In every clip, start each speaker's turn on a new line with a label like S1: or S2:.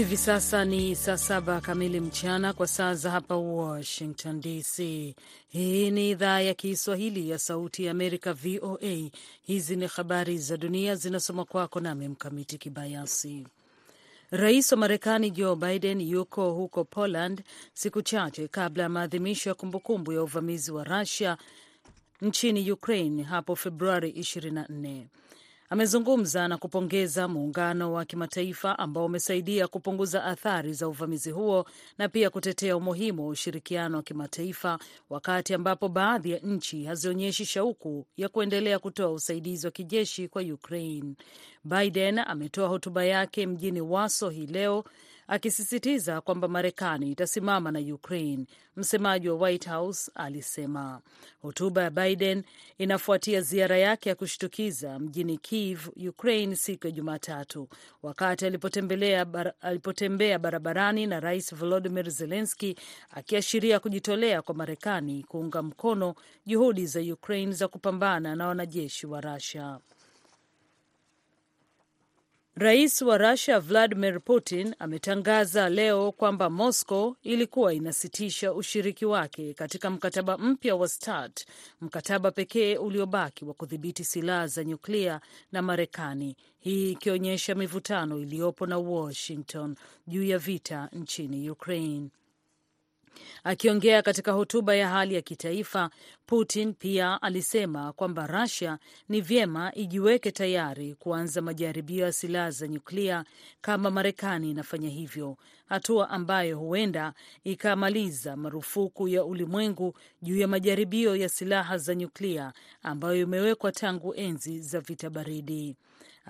S1: Hivi sasa ni saa saba kamili mchana kwa saa za hapa Washington DC. Hii ni idhaa ya Kiswahili ya Sauti ya Amerika, VOA. Hizi ni habari za dunia zinasoma kwako nami Mkamiti Kibayasi. Rais wa Marekani Joe Biden yuko huko Poland siku chache kabla ya maadhimisho ya kumbukumbu ya uvamizi wa Rusia nchini Ukraine hapo Februari 24. Amezungumza na kupongeza muungano wa kimataifa ambao umesaidia kupunguza athari za uvamizi huo na pia kutetea umuhimu wa ushirikiano wa kimataifa wakati ambapo baadhi ya nchi hazionyeshi shauku ya kuendelea kutoa usaidizi wa kijeshi kwa Ukraine. Biden ametoa hotuba yake mjini Waso hii leo akisisitiza kwamba Marekani itasimama na Ukraine. Msemaji wa White House alisema hotuba ya Biden inafuatia ziara yake ya kushtukiza mjini Kiev, Ukraine, siku ya Jumatatu, wakati alipotembelea bar alipotembea barabarani na Rais Volodimir Zelenski, akiashiria kujitolea kwa Marekani kuunga mkono juhudi za Ukraine za kupambana na wanajeshi wa Russia. Rais wa Russia Vladimir Putin ametangaza leo kwamba Moscow ilikuwa inasitisha ushiriki wake katika mkataba mpya wa START, mkataba pekee uliobaki wa kudhibiti silaha za nyuklia na Marekani, hii ikionyesha mivutano iliyopo na Washington juu ya vita nchini Ukraine. Akiongea katika hotuba ya hali ya kitaifa, Putin pia alisema kwamba Russia ni vyema ijiweke tayari kuanza majaribio ya silaha za nyuklia kama Marekani inafanya hivyo, hatua ambayo huenda ikamaliza marufuku ya ulimwengu juu ya majaribio ya silaha za nyuklia ambayo imewekwa tangu enzi za vita baridi.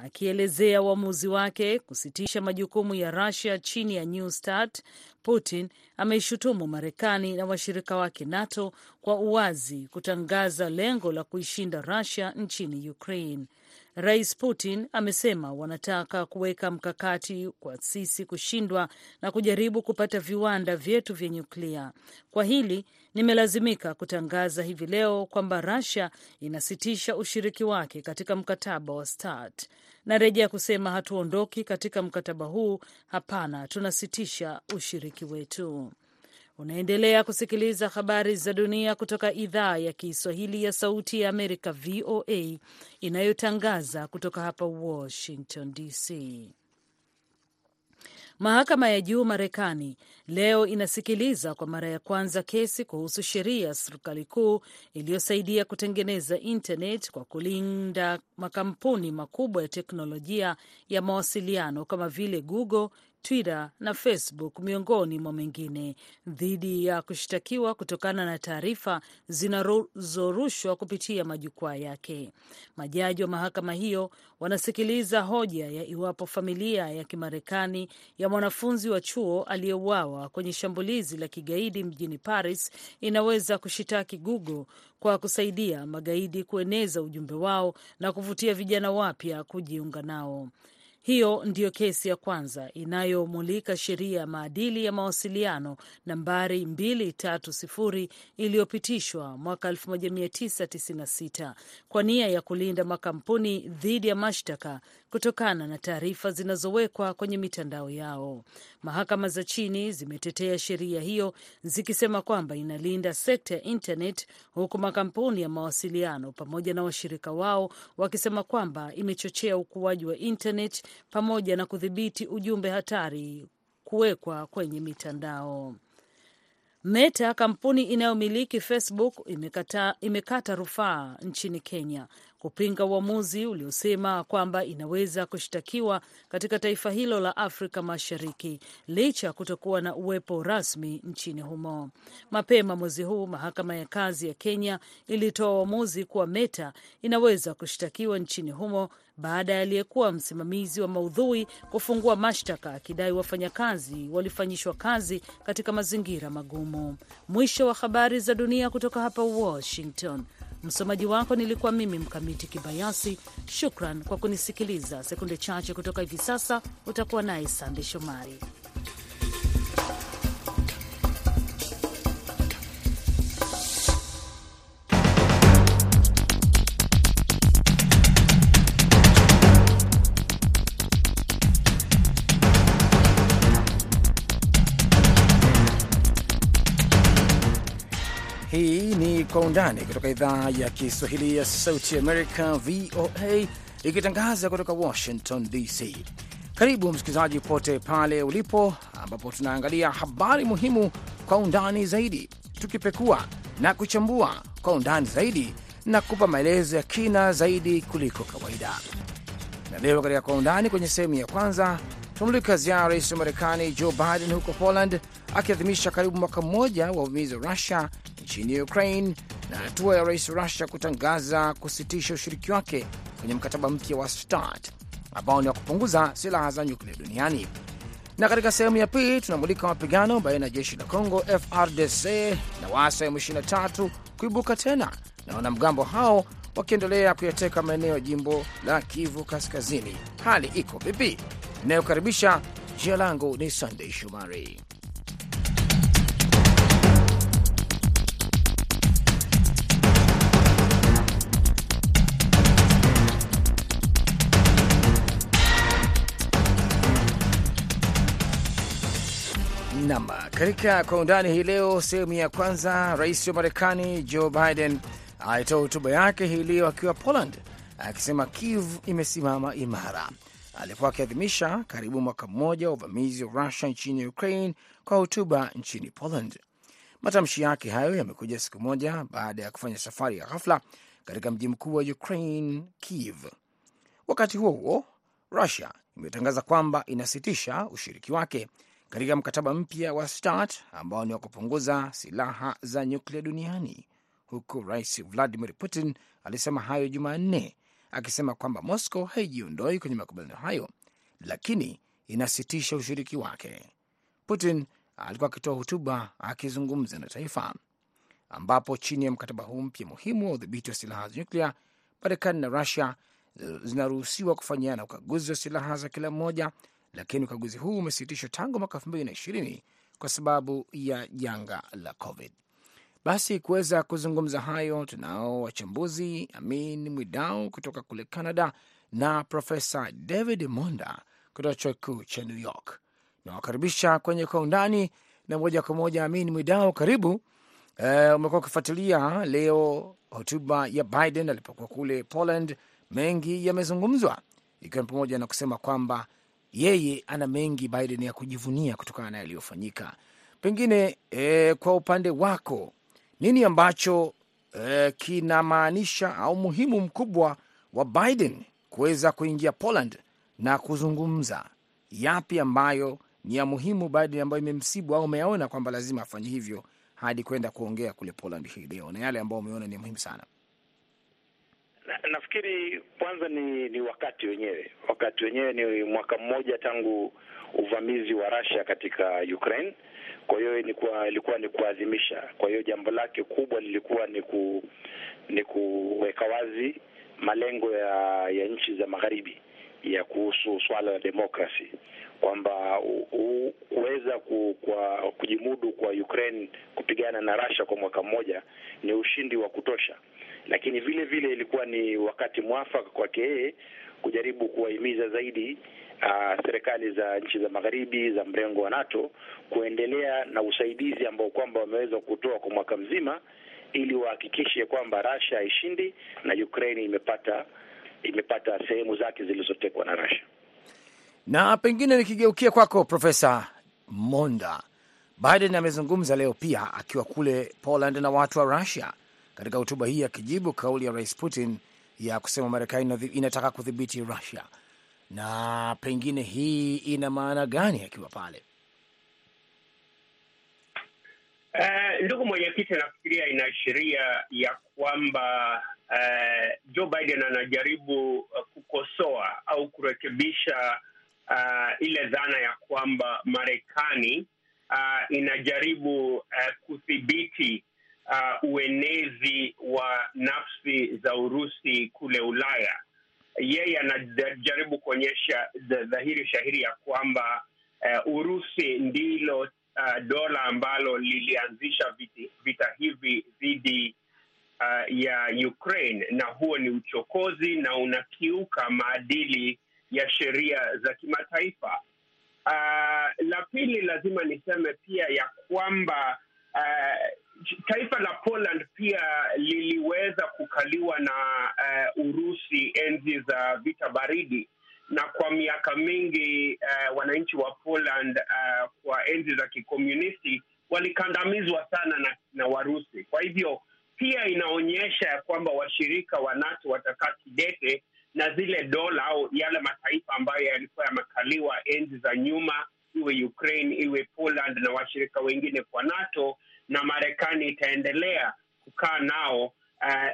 S1: Akielezea uamuzi wake kusitisha majukumu ya Russia chini ya New START, Putin ameishutumu Marekani na washirika wake NATO kwa uwazi kutangaza lengo la kuishinda Russia nchini Ukraine. Rais Putin amesema wanataka kuweka mkakati kwa sisi kushindwa na kujaribu kupata viwanda vyetu vya nyuklia. Kwa hili nimelazimika kutangaza hivi leo kwamba Russia inasitisha ushiriki wake katika mkataba wa START. Narejea kusema hatuondoki katika mkataba huu. Hapana, tunasitisha ushiriki wetu. Unaendelea kusikiliza habari za dunia kutoka idhaa ya Kiswahili ya Sauti ya Amerika, VOA, inayotangaza kutoka hapa Washington DC. Mahakama ya juu Marekani leo inasikiliza kwa mara ya kwanza kesi kuhusu sheria ya serikali kuu iliyosaidia kutengeneza internet kwa kulinda makampuni makubwa ya teknolojia ya mawasiliano kama vile Google, Twitter na Facebook miongoni mwa mengine dhidi ya kushtakiwa kutokana na taarifa zinazorushwa kupitia majukwaa yake. Majaji wa mahakama hiyo wanasikiliza hoja ya iwapo familia ya Kimarekani ya mwanafunzi wa chuo aliyeuawa kwenye shambulizi la kigaidi mjini Paris inaweza kushitaki Google kwa kusaidia magaidi kueneza ujumbe wao na kuvutia vijana wapya kujiunga nao. Hiyo ndiyo kesi ya kwanza inayomulika sheria ya maadili ya mawasiliano nambari 230 iliyopitishwa mwaka 1996 kwa nia ya kulinda makampuni dhidi ya mashtaka kutokana na taarifa zinazowekwa kwenye mitandao yao. Mahakama za chini zimetetea sheria hiyo zikisema kwamba inalinda sekta ya internet, huku makampuni ya mawasiliano pamoja na washirika wao wakisema kwamba imechochea ukuaji wa internet pamoja na kudhibiti ujumbe hatari kuwekwa kwenye mitandao. Meta, kampuni inayomiliki Facebook, imekata, imekata rufaa nchini Kenya kupinga uamuzi uliosema kwamba inaweza kushtakiwa katika taifa hilo la Afrika Mashariki licha ya kutokuwa na uwepo rasmi nchini humo. Mapema mwezi huu mahakama ya kazi ya Kenya ilitoa uamuzi kuwa Meta inaweza kushtakiwa nchini humo baada ya aliyekuwa msimamizi wa maudhui kufungua mashtaka akidai wafanyakazi walifanyishwa kazi katika mazingira magumu. Mwisho wa habari za dunia kutoka hapa Washington. Msomaji wako nilikuwa mimi Mkamiti Kibayasi. Shukran kwa kunisikiliza. Sekunde chache kutoka hivi sasa utakuwa naye Sande Shomari.
S2: Kwa Undani kutoka idhaa ya Kiswahili ya Sauti Amerika, VOA, ikitangaza kutoka Washington DC. Karibu msikilizaji pote pale ulipo, ambapo tunaangalia habari muhimu kwa undani zaidi, tukipekua na kuchambua kwa undani zaidi na kupa maelezo ya kina zaidi kuliko kawaida. Na leo katika Kwa Undani, kwenye sehemu ya kwanza tunamulika ziara rais wa Marekani Joe Biden huko Poland, akiadhimisha karibu mwaka mmoja wa uvamizi wa Rusia nchini Ukraine na hatua ya rais wa Rusia kutangaza kusitisha ushiriki wake kwenye mkataba mpya wa START ambao ni wa kupunguza silaha za nyuklia duniani. Na katika sehemu ya pili tunamulika mapigano baina ya jeshi la Congo FRDC na waasi wa M23 kuibuka tena na wanamgambo hao wakiendelea kuyateka maeneo ya jimbo la Kivu Kaskazini. Hali iko vipi? Inayokaribisha. Jina langu ni Sandei Shumari. Nam, katika kwa undani hii leo, sehemu ya kwanza, rais wa Marekani Joe Biden alitoa hotuba yake hii leo akiwa Poland, akisema Kiev imesimama imara. Alikuwa akiadhimisha karibu mwaka mmoja wa uvamizi wa Rusia nchini Ukraine kwa hotuba nchini Poland. Matamshi yake hayo yamekuja siku moja baada ya kufanya safari ya ghafla katika mji mkuu wa Ukraine, Kiev. Wakati huo huo, Rusia imetangaza kwamba inasitisha ushiriki wake katika mkataba mpya wa START ambao ni wa kupunguza silaha za nyuklia duniani, huku rais Vladimir Putin alisema hayo Jumanne, akisema kwamba Moscow haijiondoi kwenye makubaliano hayo, lakini inasitisha ushiriki wake. Putin alikuwa akitoa hotuba akizungumza na taifa, ambapo chini ya mkataba huu mpya muhimu wa udhibiti wa silaha za nyuklia, Marekani na Rusia zinaruhusiwa kufanyiana ukaguzi wa silaha za kila mmoja lakini ukaguzi huu umesitishwa tangu mwaka elfu mbili na ishirini kwa sababu ya janga la COVID. Basi kuweza kuzungumza hayo, tunao wachambuzi Amin Mwidau kutoka kule Canada na Profesa David Monda kutoka chuo kikuu cha New York. Nawakaribisha kwenye Kwa Undani na moja kwa moja. Amin Mwidau, karibu. Uh, umekuwa ukifuatilia leo hotuba ya Biden alipokuwa kule Poland. Mengi yamezungumzwa ikiwa ni pamoja na kusema kwamba yeye ana mengi Biden ya kujivunia kutokana na yaliyofanyika. Pengine eh, kwa upande wako nini ambacho eh, kinamaanisha au muhimu mkubwa wa Biden kuweza kuingia Poland na kuzungumza? Yapi ambayo ni ya muhimu Biden ambayo imemsibu au umeyaona kwamba lazima afanye hivyo hadi kwenda kuongea kule Poland hii leo, na yale ambayo umeona ni muhimu sana?
S3: Na, nafikiri kwanza ni ni wakati wenyewe. Wakati wenyewe ni mwaka mmoja tangu uvamizi wa Russia katika Ukraine. Kwa hiyo ilikuwa ilikuwa ni kuadhimisha. Kwa hiyo jambo lake kubwa lilikuwa ni ku, ni kuweka wazi malengo ya ya nchi za magharibi ya kuhusu swala la demokrasi kwamba kuweza ku, kwa kujimudu kwa Ukraine kupigana na Russia kwa mwaka mmoja ni ushindi wa kutosha lakini vile vile ilikuwa ni wakati mwafaka kwake yeye kujaribu kuwahimiza zaidi uh, serikali za nchi za magharibi za mrengo wa NATO kuendelea na usaidizi ambao kwamba wameweza kutoa kwa mwaka mzima, ili wahakikishe kwamba Russia haishindi na Ukraine imepata imepata sehemu zake zilizotekwa na Russia.
S2: Na pengine nikigeukia kwako Profesa Monda, Biden amezungumza leo pia akiwa kule Poland na watu wa Russia katika hotuba hii akijibu kauli ya rais Putin ya kusema Marekani inataka kudhibiti Russia, na pengine hii ina maana gani akiwa pale?
S4: Uh, ndugu mwenyekiti, nafikiria inaashiria ya kwamba uh, Joe Biden anajaribu uh, kukosoa au kurekebisha uh, ile dhana ya kwamba Marekani uh, inajaribu uh, kudhibiti Uh, uenezi wa nafsi za Urusi kule Ulaya. Yeye anajaribu kuonyesha dhahiri shahiri ya kwamba uh, Urusi ndilo uh, dola ambalo lilianzisha vita, vita hivi dhidi uh, ya Ukraine, na huo ni uchokozi na unakiuka maadili ya sheria za kimataifa. Uh, la pili lazima niseme pia ya kwamba uh, taifa la Poland pia liliweza kukaliwa na uh, Urusi enzi za vita baridi, na kwa miaka mingi uh, wananchi wa Poland uh, kwa enzi za kikomunisti walikandamizwa sana na, na Warusi. Kwa hivyo pia inaonyesha ya kwamba washirika wa NATO watakaa kidete na zile dola au yale mataifa ambayo yalikuwa yamekaliwa enzi za nyuma, iwe Ukraine, iwe Poland na washirika wengine kwa NATO, na Marekani itaendelea kukaa nao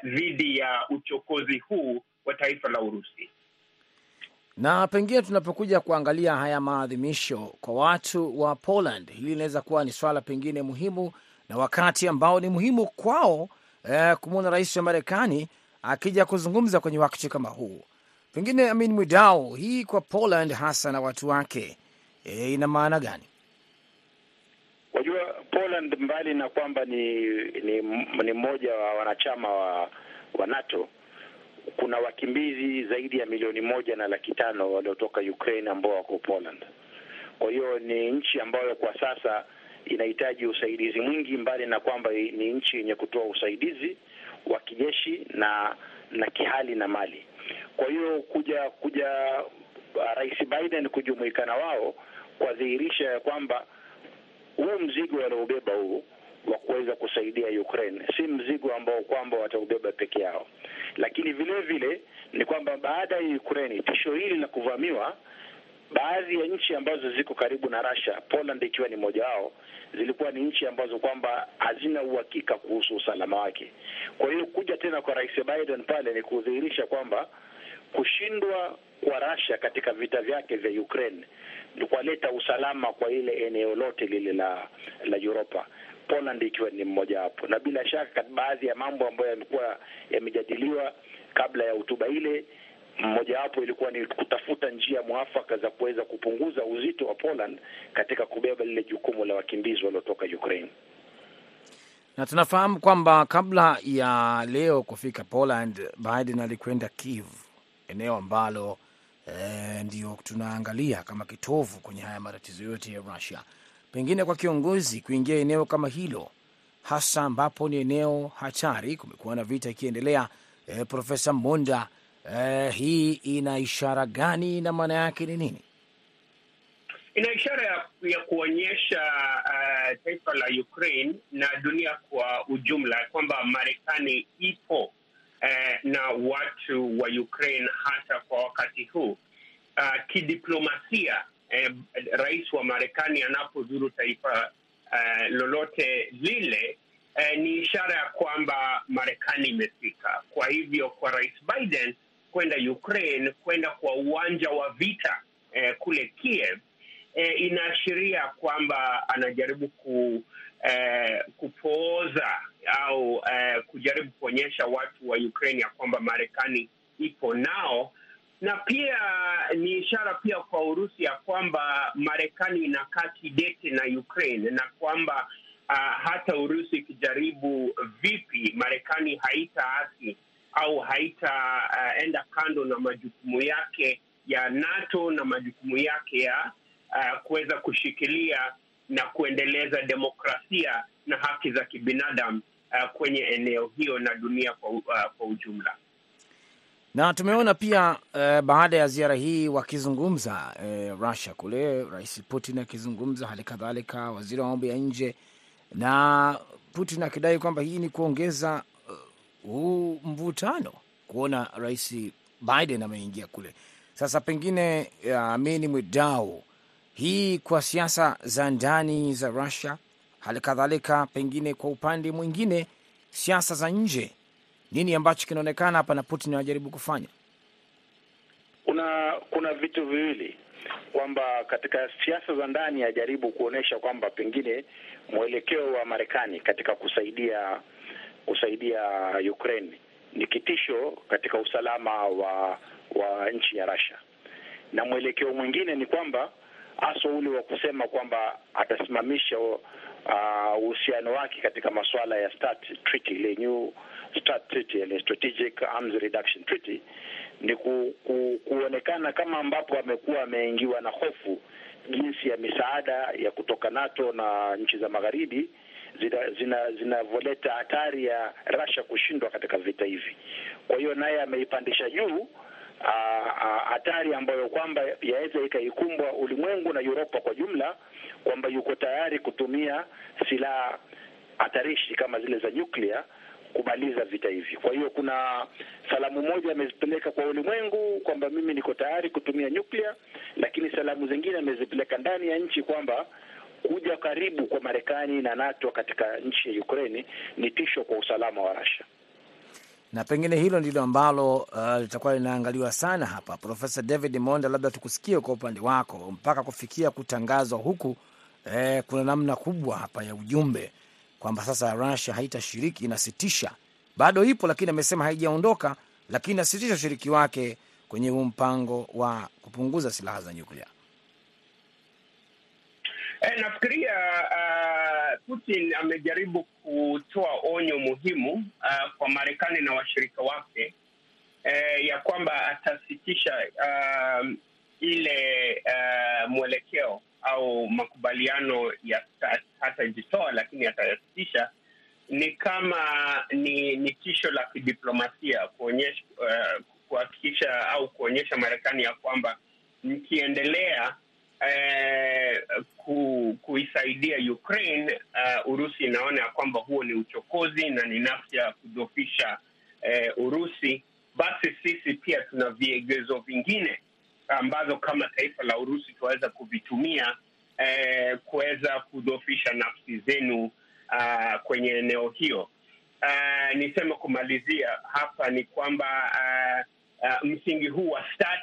S4: dhidi uh, ya uchokozi huu wa taifa la Urusi.
S2: Na pengine tunapokuja kuangalia haya maadhimisho kwa watu wa Poland, hili linaweza kuwa ni swala pengine muhimu na wakati ambao ni muhimu kwao eh, kumwona rais wa Marekani akija kuzungumza kwenye wakati kama huu. Pengine Amin Mwidau, hii kwa Poland hasa na watu wake e, ina maana gani?
S3: Wajua, Poland mbali na kwamba ni ni ni mmoja wa wanachama wa, wa NATO, kuna wakimbizi zaidi ya milioni moja na laki tano waliotoka Ukraine ambao wako Poland. Kwa hiyo ni nchi ambayo kwa sasa inahitaji usaidizi mwingi, mbali na kwamba ni nchi yenye kutoa usaidizi wa kijeshi na na kihali na mali. Kwa hiyo kuja kuja uh, Rais Biden kujumuika na wao kwadhihirisha ya kwamba huu mzigo wanaobeba huu wa kuweza kusaidia Ukraine si mzigo ambao kwamba wataubeba peke yao, lakini vile vile ni kwamba baada ya Ukraine tisho hili la kuvamiwa baadhi ya nchi ambazo ziko karibu na Russia, Poland ikiwa ni moja wao, zilikuwa ni nchi ambazo kwamba hazina uhakika kuhusu usalama wake. Kwa hiyo kuja tena kwa Rais Biden pale ni kudhihirisha kwamba kushindwa kwa Russia katika vita vyake vya Ukraine ni kuwaleta usalama kwa ile eneo lote lile la la Europa, Poland ikiwa ni mmoja wapo, na bila shaka baadhi ya mambo ambayo yamekuwa yamejadiliwa kabla ya hotuba ile mmojawapo ilikuwa ni kutafuta njia mwafaka za kuweza kupunguza uzito wa Poland katika kubeba lile jukumu la wakimbizi waliotoka Ukraine.
S2: Na tunafahamu kwamba kabla ya leo kufika Poland, Biden alikwenda Kiev, eneo ambalo e, ndio tunaangalia kama kitovu kwenye haya matatizo yote ya Russia. Pengine kwa kiongozi kuingia eneo kama hilo, hasa ambapo ni eneo hatari, kumekuwa na vita ikiendelea. E, Profesa Monda, Uh, hii ina ishara gani na maana yake ni nini?
S4: Ina ishara ya, ya kuonyesha uh, taifa la Ukraine na dunia kwa ujumla kwamba Marekani ipo uh, na watu wa Ukraine hata kwa wakati huu uh, kidiplomasia. Uh, rais wa Marekani anapozuru taifa uh, lolote lile uh, ni ishara ya kwamba Marekani imefika. Kwa hivyo kwa Rais Biden kwenda Ukraine, kwenda kwa uwanja wa vita eh, kule Kiev eh, inaashiria kwamba anajaribu ku, eh, kupooza au eh, kujaribu kuonyesha watu wa Ukraine ya kwamba Marekani ipo nao, na pia ni ishara pia kwa Urusi ya kwamba Marekani inakaa kidete na Ukraine na kwamba uh, hata Urusi ikijaribu vipi, Marekani haitaasi au haitaenda uh, kando na majukumu yake ya NATO na majukumu yake ya uh, kuweza kushikilia na kuendeleza demokrasia na haki za kibinadamu uh, kwenye eneo hiyo na dunia kwa, uh, kwa ujumla.
S2: Na tumeona pia uh, baada ya ziara hii wakizungumza uh, Russia kule, Rais Putin akizungumza, hali kadhalika waziri wa mambo ya nje, na Putin akidai kwamba hii ni kuongeza huu mvutano kuona rais Biden ameingia kule. Sasa pengine Amini Mwidau, hii kwa siasa za ndani za Russia, hali kadhalika pengine kwa upande mwingine siasa za nje, nini ambacho kinaonekana hapa na Putin anajaribu kufanya?
S3: Kuna kuna vitu viwili kwamba katika siasa za ndani ajaribu kuonyesha kwamba pengine mwelekeo wa Marekani katika kusaidia kusaidia Ukraine ni kitisho katika usalama wa wa nchi ya Russia, na mwelekeo mwingine ni kwamba hasa ule wa kusema kwamba atasimamisha uhusiano uh, wake katika masuala ya START treaty, ile new START treaty, ile strategic arms reduction treaty, ni ku, ku, kuonekana kama ambapo amekuwa ameingiwa na hofu jinsi ya misaada ya kutoka NATO na nchi za magharibi zinavyoleta zina hatari ya Russia kushindwa katika vita hivi. Kwa hiyo naye ameipandisha juu hatari ambayo kwamba yaweza ikaikumbwa ulimwengu na Uropa kwa jumla, kwamba yuko tayari kutumia silaha hatarishi kama zile za nyuklia kumaliza vita hivi. Kwa hiyo kuna salamu moja amezipeleka kwa ulimwengu kwamba mimi niko tayari kutumia nyuklia, lakini salamu zingine amezipeleka ndani ya nchi kwamba kuja karibu kwa Marekani na NATO katika nchi ya Ukraine ni tisho kwa usalama wa Russia
S2: na pengine hilo ndilo ambalo uh, litakuwa linaangaliwa sana hapa. Profesa David Monda, labda tukusikie kwa upande wako, mpaka kufikia kutangazwa huku eh, kuna namna kubwa hapa ya ujumbe kwamba sasa Russia haitashiriki, inasitisha, bado ipo, lakini amesema haijaondoka, lakini inasitisha ushiriki wake kwenye huu mpango wa kupunguza silaha za nyuklia.
S4: E, nafikiria uh, Putin amejaribu kutoa onyo muhimu uh, kwa Marekani na washirika wake uh, ya kwamba atasitisha uh, ile uh, mwelekeo au makubaliano ya hatajitoa, lakini atayasitisha. Ni kama ni, ni tisho la kidiplomasia kuonyesha uh, kuhakikisha au kuonyesha Marekani ya kwamba mkiendelea Eh, ku, kuisaidia Ukraine uh, Urusi inaona ya kwamba huo ni uchokozi na ni nafsi ya kudhofisha eh, Urusi. Basi sisi pia tuna viegezo vingine ambazo kama taifa la Urusi tunaweza kuvitumia eh, kuweza kudhofisha nafsi zenu uh, kwenye eneo hiyo. Uh, niseme kumalizia hapa ni kwamba uh, uh, msingi huu wa START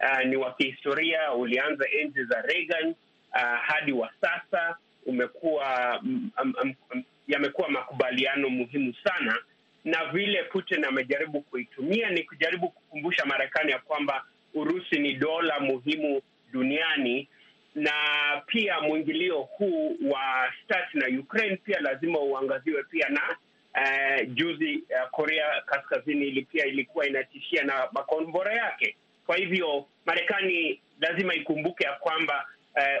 S4: Uh, ni wa kihistoria, ulianza enzi za Reagan uh, hadi wa sasa umekuwa um, um, um, yamekuwa makubaliano muhimu sana, na vile Putin amejaribu kuitumia ni kujaribu kukumbusha Marekani ya kwamba Urusi ni dola muhimu duniani, na pia mwingilio huu wa Stati na Ukraine pia lazima uangaziwe pia na uh, juzi uh, Korea Kaskazini ili pia ilikuwa inatishia na makombora yake. Kwa hivyo Marekani lazima ikumbuke ya kwamba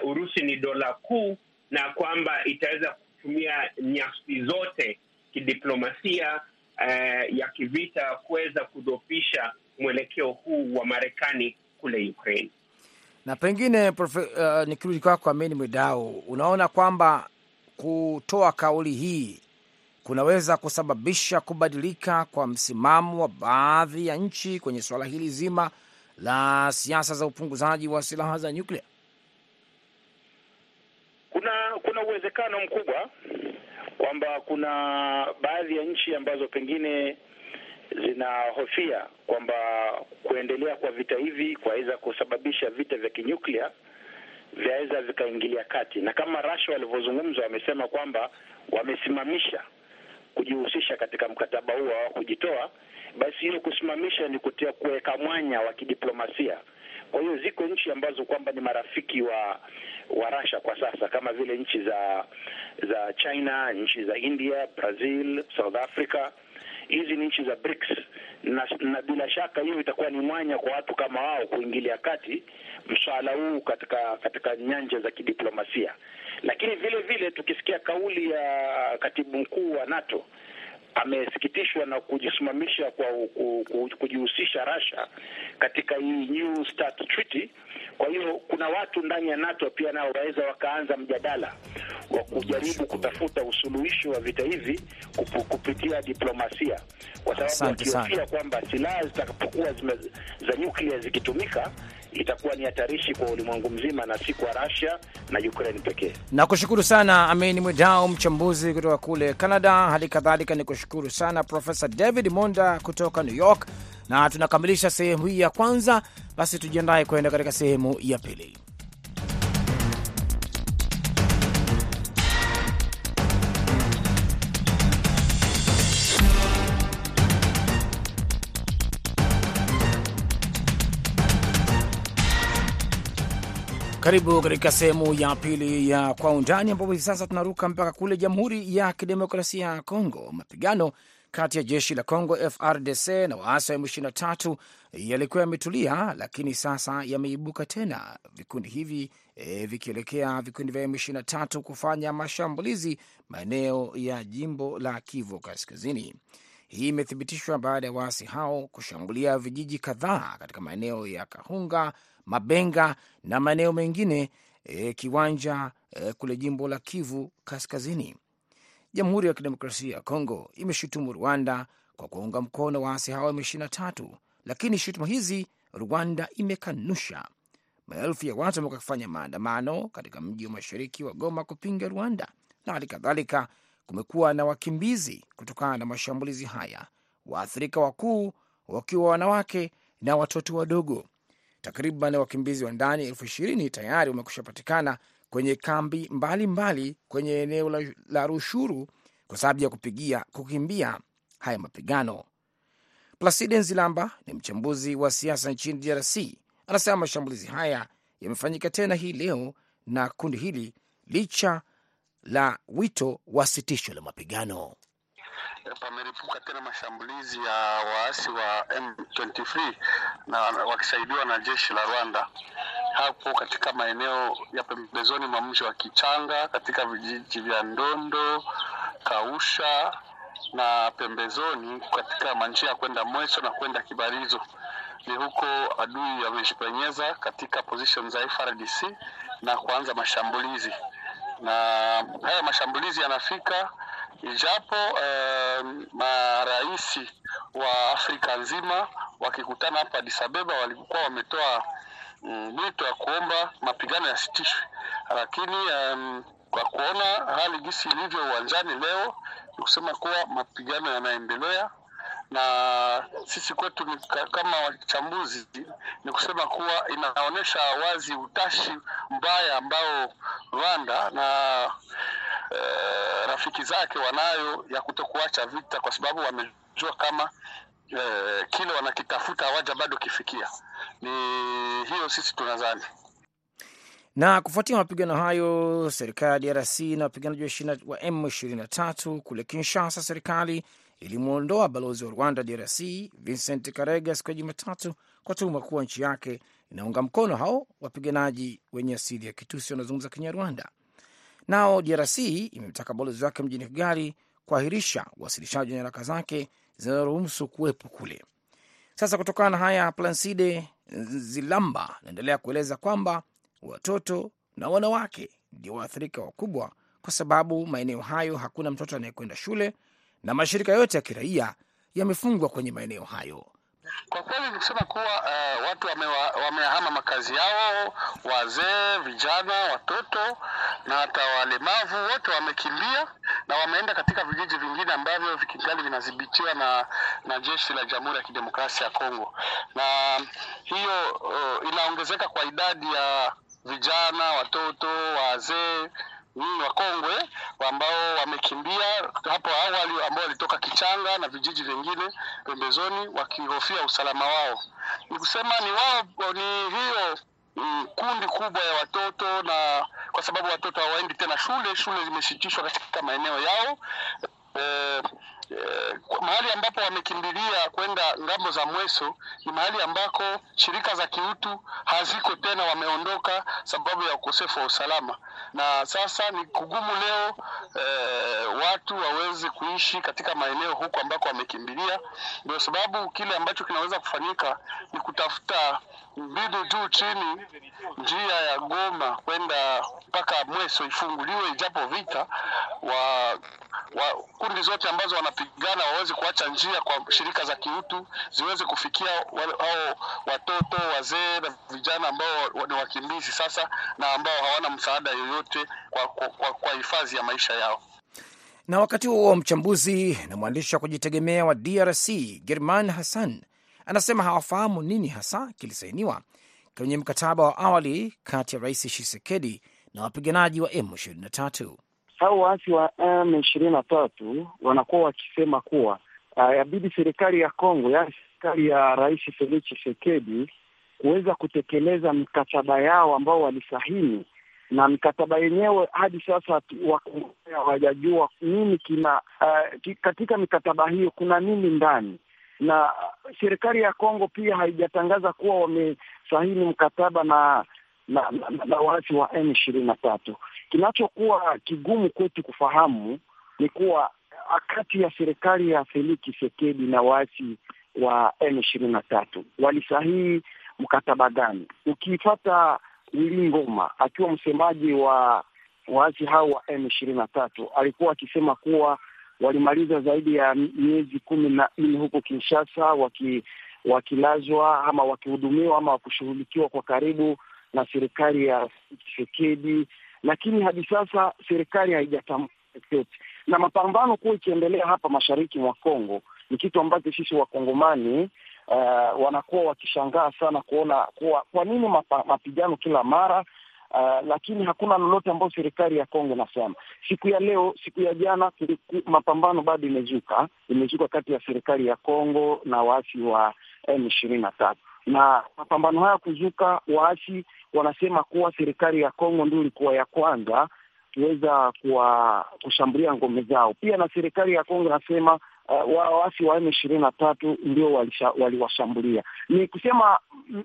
S4: uh, Urusi ni dola kuu na kwamba itaweza kutumia nyasi zote kidiplomasia, uh, ya kivita kuweza kudhoofisha mwelekeo huu wa Marekani kule Ukraine.
S2: Na pengine uh, nikirudi kwako Amini Mwidau, unaona kwamba kutoa kauli hii kunaweza kusababisha kubadilika kwa msimamo wa baadhi ya nchi kwenye suala hili zima la siasa za upunguzaji wa silaha za nyuklia?
S3: Kuna kuna uwezekano mkubwa kwamba kuna baadhi ya nchi ambazo pengine zinahofia kwamba kuendelea kwa vita hivi kwaweza kusababisha vita vya kinyuklia vyaweza vikaingilia kati, na kama Russia walivyozungumza, wamesema kwamba wamesimamisha kujihusisha katika mkataba huo wa kujitoa basi hiyo kusimamisha ni kutia kuweka mwanya wa kidiplomasia. Kwa hiyo ziko nchi ambazo kwamba ni marafiki wa wa Russia kwa sasa kama vile nchi za za China, nchi za India, Brazil, South Africa. Hizi ni nchi za BRICS na, na bila shaka hiyo itakuwa ni mwanya kwa watu kama wao kuingilia kati mswala huu katika katika nyanja za kidiplomasia. Lakini vile vile tukisikia kauli ya katibu mkuu wa NATO amesikitishwa na kujisimamisha kwa kujihusisha Russia katika hii New START Treaty. Kwa hiyo kuna watu ndani ya NATO pia nao waweza wakaanza mjadala wa kujaribu kutafuta usuluhishi wa vita hivi kupu, kupitia diplomasia, kwa sababu wakihofia kwamba silaha zitakapokuwa za nyuklia zikitumika itakuwa ni hatarishi kwa ulimwengu mzima na si kwa Russia na Ukraine pekee.
S2: Nakushukuru sana Amin Mwidau, mchambuzi kutoka kule Canada. Hali kadhalika ni kushukuru sana Profesa David Monda kutoka New York, na tunakamilisha sehemu hii ya kwanza. Basi tujiandae kwenda katika sehemu ya pili. Karibu katika sehemu ya pili ya Kwa Undani, ambapo hivi sasa tunaruka mpaka kule Jamhuri ya Kidemokrasia ya Kongo. Mapigano kati ya jeshi la Congo FRDC na waasi wa M23 yalikuwa yametulia, lakini sasa yameibuka tena, vikundi hivi e, vikielekea vikundi vya M23 kufanya mashambulizi maeneo ya jimbo la Kivu Kaskazini. Hii imethibitishwa baada ya waasi hao kushambulia vijiji kadhaa katika maeneo ya Kahunga, Mabenga na maeneo mengine e, kiwanja e, kule jimbo la Kivu Kaskazini. Jamhuri ya Kidemokrasia ya Kongo imeshutumu Rwanda kwa kuunga mkono waasi hao M23, lakini shutuma hizi Rwanda imekanusha. Maelfu ya watu wamekuwa wakifanya maandamano katika mji wa mashariki wa Goma kupinga Rwanda, na hali kadhalika kumekuwa na wakimbizi kutokana na mashambulizi haya, waathirika wakuu wakiwa wanawake na watoto wadogo. Takriban wakimbizi wa ndani elfu ishirini tayari wamekusha patikana kwenye kambi mbalimbali mbali kwenye eneo la, la Rushuru kwa sababu ya kupigia kukimbia haya mapigano. Placide Nzilamba ni mchambuzi wa siasa nchini DRC, anasema mashambulizi haya yamefanyika tena hii leo na kundi hili licha la wito wa sitisho la mapigano.
S5: Pameripuka tena mashambulizi ya waasi wa M23 na wakisaidiwa na jeshi la Rwanda hapo katika maeneo ya pembezoni mwa mji wa Kichanga, katika vijiji vya Ndondo, Kausha na pembezoni katika manjia ya kwenda Mweso na kwenda Kibarizo. Ni huko adui yamejipenyeza katika position za FRDC na kuanza mashambulizi, na haya mashambulizi yanafika ijapo eh, maraisi wa Afrika nzima wakikutana hapa Addis Ababa walikuwa wametoa mwito mm, wa kuomba mapigano yasitishwe, lakini um, kwa kuona hali gisi ilivyo uwanjani leo ni kusema kuwa mapigano yanaendelea, na sisi kwetu kama wachambuzi ni kusema kuwa inaonyesha wazi utashi mbaya ambao Rwanda na e, rafiki zake wanayo ya kutokuacha vita kwa sababu wamejua kama e, kile wanakitafuta hawaja bado kifikia. Ni hiyo sisi tunadhani.
S2: Na kufuatia mapigano hayo, serikali ya DRC na wapiganaji wa M23 kule Kinshasa, serikali ilimwondoa balozi wa Rwanda DRC Vincent Karega siku ya Jumatatu kwa tuhuma kuwa nchi yake inaunga mkono hao wapiganaji wenye asili ya Kitusi wanaozungumza Kinyarwanda. Nao DRC imemtaka balozi wake mjini Kigali kuahirisha uwasilishaji wa nyaraka zake zinazoruhusu kuwepo kule. Sasa kutokana na haya, Planside Zilamba anaendelea kueleza kwamba watoto na wanawake ndio waathirika wakubwa, kwa sababu maeneo hayo hakuna mtoto anayekwenda shule na mashirika yote ya kiraia yamefungwa kwenye maeneo hayo.
S5: Kwa kweli ni kusema kuwa uh, watu wamehama makazi yao, wazee, vijana, watoto na hata walemavu wote wamekimbia na wameenda katika vijiji vingine ambavyo vikingali vinadhibitiwa na, na jeshi la Jamhuri ya Kidemokrasia ya Kongo, na hiyo uh, inaongezeka kwa idadi ya vijana, watoto, wazee nyinyi wakongwe ambao wamekimbia hapo awali, ambao walitoka Kichanga na vijiji vingine pembezoni, wakihofia usalama wao. Ni kusema ni wao, ni hiyo mm, kundi kubwa ya watoto, na kwa sababu watoto hawaendi tena shule, shule zimesitishwa katika maeneo yao e, Eh, mahali ambapo wamekimbilia kwenda ng'ambo za Mweso ni mahali ambako shirika za kiutu haziko tena, wameondoka sababu ya ukosefu wa usalama, na sasa ni kugumu leo eh, watu waweze kuishi katika maeneo huko ambako wamekimbilia. Ndio sababu kile ambacho kinaweza kufanyika ni kutafuta mbinu juu chini, njia ya Goma kwenda mpaka Mweso ifunguliwe, ijapo vita wa, wa kundi zote ambazo wanapigana waweze kuacha njia kwa shirika za kiutu ziweze kufikia hao watoto, wazee na vijana ambao ni wakimbizi sasa na ambao hawana msaada yoyote kwa, kwa hifadhi ya maisha yao.
S2: Na wakati huo mchambuzi na mwandishi wa kujitegemea wa DRC German Hassan anasema hawafahamu nini hasa kilisainiwa kwenye mkataba wa awali kati ya Rais Tshisekedi na wapiganaji wa M23.
S6: Hao waasi wa M ishirini na tatu wanakuwa wakisema kuwa uh, yabidi serikali ya Kongo, yaani serikali ya Rais Felix Tshisekedi kuweza kutekeleza mikataba yao ambao walisahini na mikataba yenyewe hadi sasa hawajajua nini kina uh, katika mikataba hiyo kuna nini ndani, na serikali ya Kongo pia haijatangaza kuwa wamesahini mkataba na na, na, na waasi wa M ishirini na tatu. Kinachokuwa kigumu kwetu kufahamu ni kuwa kati ya serikali ya Felix Tshisekedi na waasi wa M ishirini na tatu walisahihi mkataba gani? Ukifata Willy Ngoma akiwa msemaji wa waasi hao wa M ishirini na tatu alikuwa akisema kuwa walimaliza zaidi ya miezi kumi na nne huko Kinshasa waki, wakilazwa ama wakihudumiwa ama wakushughulikiwa kwa karibu na serikali ya Tshisekedi, lakini hadi sasa serikali haijatambua chochote, na mapambano kuwa ikiendelea hapa mashariki mwa Kongo ni kitu ambacho sisi wakongomani uh, wanakuwa wakishangaa sana kuona kuwa kwa nini mapigano kila mara uh, lakini hakuna lolote ambayo serikali ya Kongo inasema. Siku ya leo, siku ya jana, mapambano bado imezuka, imezuka kati ya serikali ya Kongo na waasi wa M ishirini na tatu na mapambano haya kuzuka, waasi wanasema kuwa serikali ya Kongo ndio ilikuwa ya kwanza kuweza kuwa kushambulia ngome zao. Pia na serikali ya Kongo inasema uh, waasi wa M ishirini na tatu ndio waliwashambulia. Ni kusema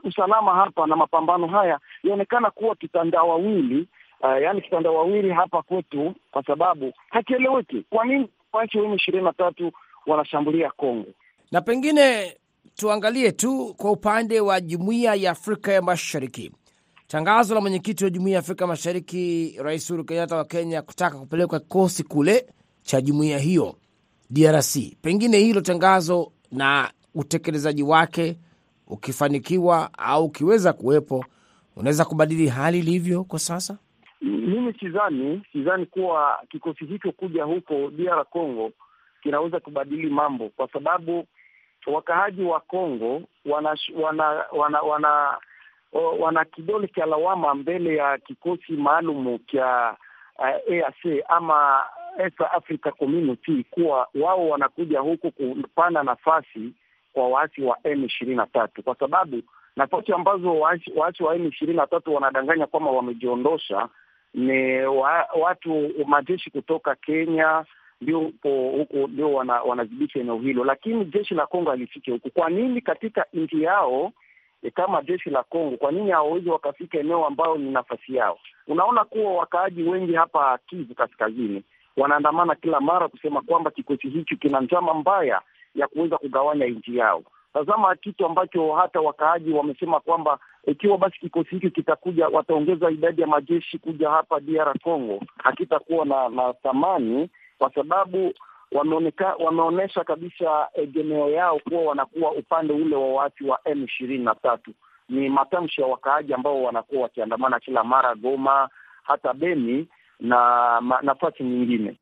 S6: usalama hapa na mapambano haya yaonekana kuwa kitandawawili, uh, yaani kitandawawili hapa kwetu, kwa sababu hakieleweki kwa nini waasi wa ishirini na tatu wanashambulia Kongo
S2: na pengine tuangalie tu kwa upande wa jumuiya ya Afrika ya Mashariki, tangazo la mwenyekiti wa jumuiya ya Afrika Mashariki, Rais Uhuru Kenyatta wa Kenya, kutaka kupelekwa kikosi kule cha jumuiya hiyo DRC. Pengine hilo tangazo na utekelezaji wake ukifanikiwa au ukiweza kuwepo, unaweza kubadili hali ilivyo kwa sasa.
S6: Mimi sidhani, sidhani kuwa kikosi hicho kuja huko DR Congo kinaweza kubadili mambo, kwa sababu wakaaji wa Congo wana wana wana, wana, wana kidole cha lawama mbele ya kikosi maalum cha uh, EAC ama East Africa Community kuwa wao wanakuja huko kupana nafasi kwa waasi wa M ishirini na tatu, kwa sababu nafasi ambazo waasi wa M ishirini na tatu wanadanganya kwamba wamejiondosha ni wa, watu majeshi kutoka Kenya ndio huku ndio wanadhibiti wana eneo hilo, lakini jeshi la Kongo alifike huku. Kwa nini katika nchi yao e, kama jeshi la Kongo, kwa nini hawawezi wakafika eneo ambayo ni nafasi yao? Unaona kuwa wakaaji wengi hapa Kivu Kaskazini wanaandamana kila mara kusema kwamba kikosi hicho kina njama mbaya ya kuweza kugawanya nchi yao. Tazama kitu ambacho hata wakaaji wamesema kwamba ikiwa basi kikosi hiki kitakuja, wataongeza idadi ya majeshi kuja hapa DR Congo, hakitakuwa na, na thamani kwa sababu wameoneka wameonyesha kabisa egemeo yao kuwa wanakuwa upande ule wa waasi wa M ishirini na tatu. Ni matamshi ya wakaaji ambao wanakuwa wakiandamana kila mara Goma, hata Beni na nafasi nyingine.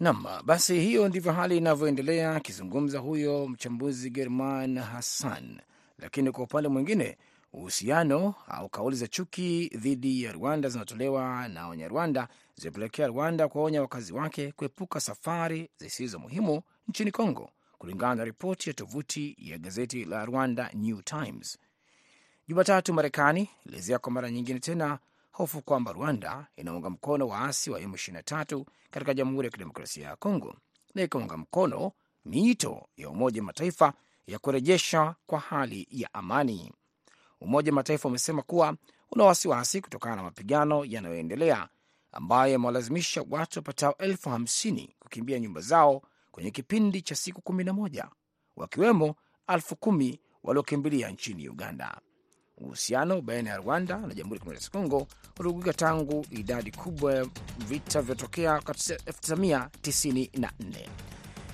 S2: Naam, basi hiyo ndivyo hali inavyoendelea, akizungumza huyo mchambuzi German Hassan. Lakini kwa upande mwingine, uhusiano au kauli za chuki dhidi ya Rwanda zinatolewa na Wanyarwanda zimepelekea Rwanda kuwaonya wakazi wake kuepuka safari zisizo muhimu nchini Congo, kulingana na ripoti ya tovuti ya gazeti la Rwanda New Times. Jumatatu, Marekani ilielezea kwa mara nyingine tena hofu kwamba Rwanda inaunga mkono waasi wa M23 katika Jamhuri ya Kidemokrasia ya Kongo na ikaunga mkono miito ya Umoja Mataifa ya kurejesha kwa hali ya amani. Umoja Mataifa umesema kuwa una wasiwasi kutokana na mapigano yanayoendelea ambayo yamewalazimisha watu wapatao elfu hamsini kukimbia nyumba zao kwenye kipindi cha siku kumi na moja wakiwemo elfu kumi waliokimbilia nchini Uganda. Uhusiano baina ya Rwanda na Jamhuri ya Kidemokrasia ya Kongo uligugika tangu idadi kubwa ya vita vyotokea 1994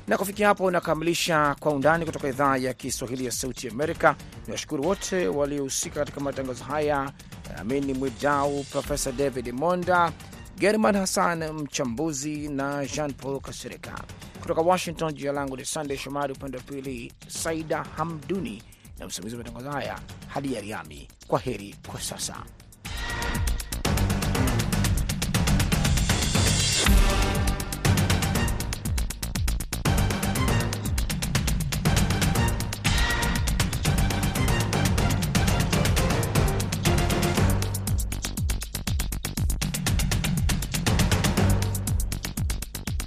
S2: na kufikia hapo unakamilisha Kwa Undani kutoka idhaa ya Kiswahili ya Sauti Amerika. Ni washukuru wote waliohusika katika matangazo haya, Amini Mwidau, Profesa David Monda, German Hassan mchambuzi, na Jean Paul Kasereka kutoka Washington. Jina langu ni Sandey Shomari, upande wa pili Saida Hamduni na msimamizi wa matangazo haya hadi ya Riami. Kwa heri kwa sasa.